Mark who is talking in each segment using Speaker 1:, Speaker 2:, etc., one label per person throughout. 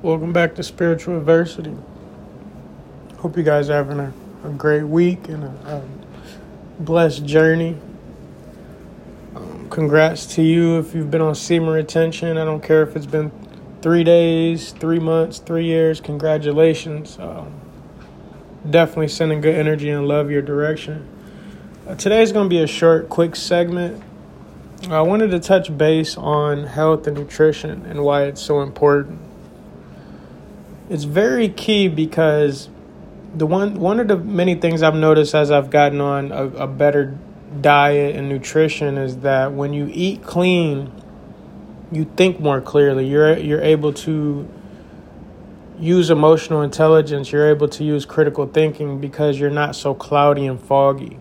Speaker 1: Welcome back to Spiritual Adversity. Hope you guys are having a, a great week and a, a blessed journey. Um, congrats to you if you've been on semen retention. I don't care if it's been three days, three months, three years. Congratulations. Um, definitely sending good energy and love your direction. Uh, today's going to be a short, quick segment. I wanted to touch base on health and nutrition and why it's so important it's very key because the one one of the many things I've noticed as I've gotten on a, a better diet and nutrition is that when you eat clean, you think more clearly. You're you're able to use emotional intelligence. You're able to use critical thinking because you're not so cloudy and foggy.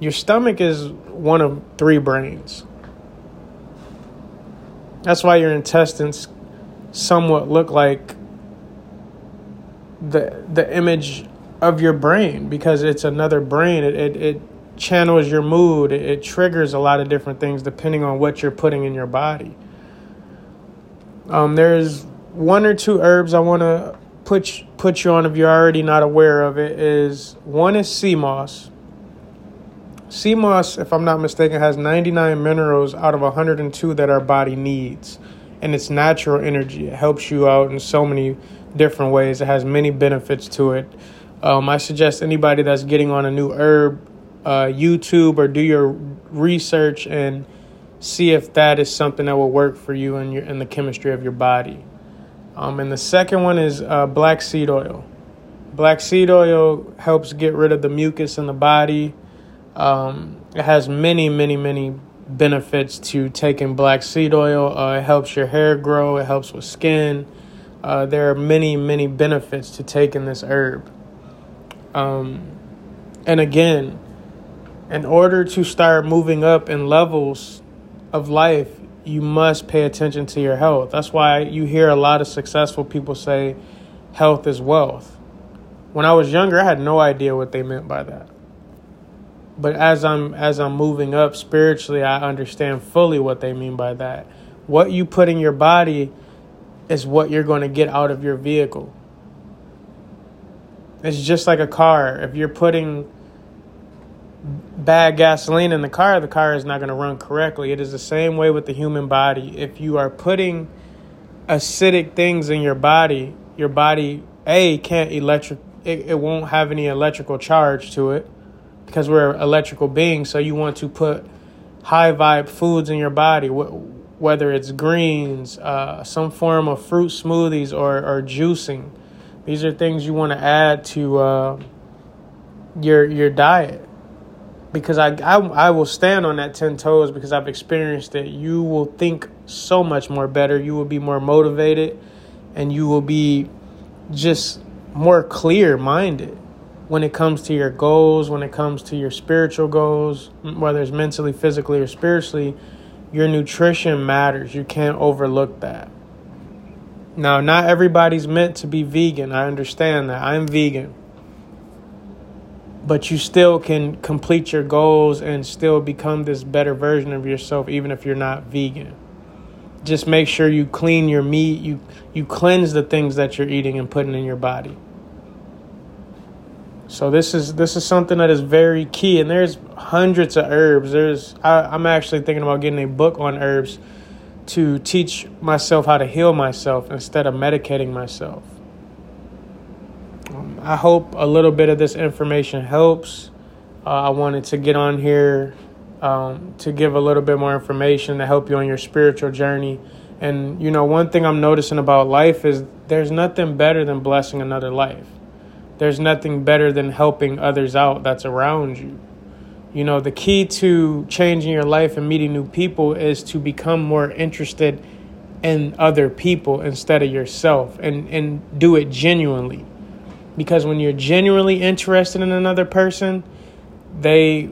Speaker 1: Your stomach is one of three brains. That's why your intestines somewhat look like the the image of your brain because it's another brain. It it, it channels your mood. It, it, triggers a lot of different things depending on what you're putting in your body. Um, there's one or two herbs I want to put put you on if you're already not aware of it. Is one is sea moss. Sea moss, if I'm not mistaken, has 99 minerals out of 102 that our body needs, and it's natural energy. It helps you out in so many different ways. It has many benefits to it. Um, I suggest anybody that's getting on a new herb, uh, YouTube or do your research and see if that is something that will work for you and your in the chemistry of your body. Um, and the second one is uh, black seed oil. Black seed oil helps get rid of the mucus in the body. Um, it has many, many, many benefits to taking black seed oil. Uh, it helps your hair grow. It helps with skin. Uh, there are many, many benefits to taking this herb. Um, and again, in order to start moving up in levels of life, you must pay attention to your health. That's why you hear a lot of successful people say health is wealth. When I was younger, I had no idea what they meant by that. But as I'm as I'm moving up spiritually, I understand fully what they mean by that. What you put in your body is what you're going to get out of your vehicle. It's just like a car. If you're putting bad gasoline in the car, the car is not going to run correctly. It is the same way with the human body. If you are putting acidic things in your body, your body a can't electric it, it won't have any electrical charge to it because we're electrical beings. So you want to put high vibe foods in your body whether it's greens, uh, some form of fruit smoothies, or, or juicing. These are things you want to add to uh, your your diet. Because I, I I will stand on that ten toes because I've experienced it. You will think so much more better. You will be more motivated, and you will be just more clear minded when it comes to your goals, when it comes to your spiritual goals, whether it's mentally, physically, or spiritually your nutrition matters. You can't overlook that. Now, not everybody's meant to be vegan. I understand that. I'm vegan. But you still can complete your goals and still become this better version of yourself even if you're not vegan. Just make sure you clean your meat, you you cleanse the things that you're eating and putting in your body. So this is this is something that is very key, and there's hundreds of herbs. There's I, I'm actually thinking about getting a book on herbs to teach myself how to heal myself instead of medicating myself. Um, I hope a little bit of this information helps. Uh, I wanted to get on here um, to give a little bit more information to help you on your spiritual journey. And you know, one thing I'm noticing about life is there's nothing better than blessing another life there's nothing better than helping others out that's around you. You know, the key to changing your life and meeting new people is to become more interested in other people instead of yourself and, and do it genuinely. Because when you're genuinely interested in another person, they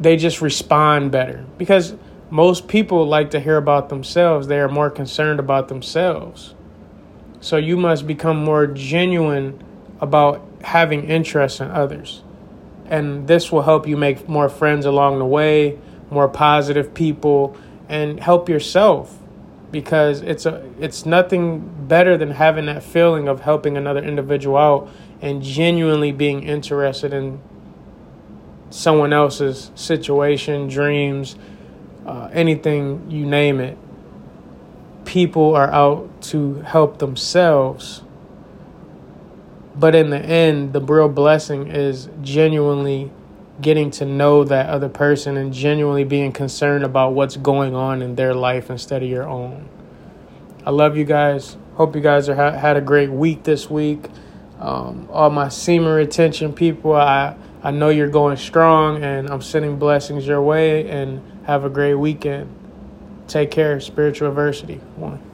Speaker 1: they just respond better. Because most people like to hear about themselves. They are more concerned about themselves. So you must become more genuine about having interest in others. And this will help you make more friends along the way, more positive people, and help yourself because it's a it's nothing better than having that feeling of helping another individual out and genuinely being interested in someone else's situation, dreams, uh, anything you name it. People are out to help themselves. But in the end, the real blessing is genuinely getting to know that other person and genuinely being concerned about what's going on in their life instead of your own. I love you guys. Hope you guys are ha- had a great week this week. Um, all my semen retention people, I I know you're going strong, and I'm sending blessings your way. And have a great weekend. Take care. Spiritual adversity. One.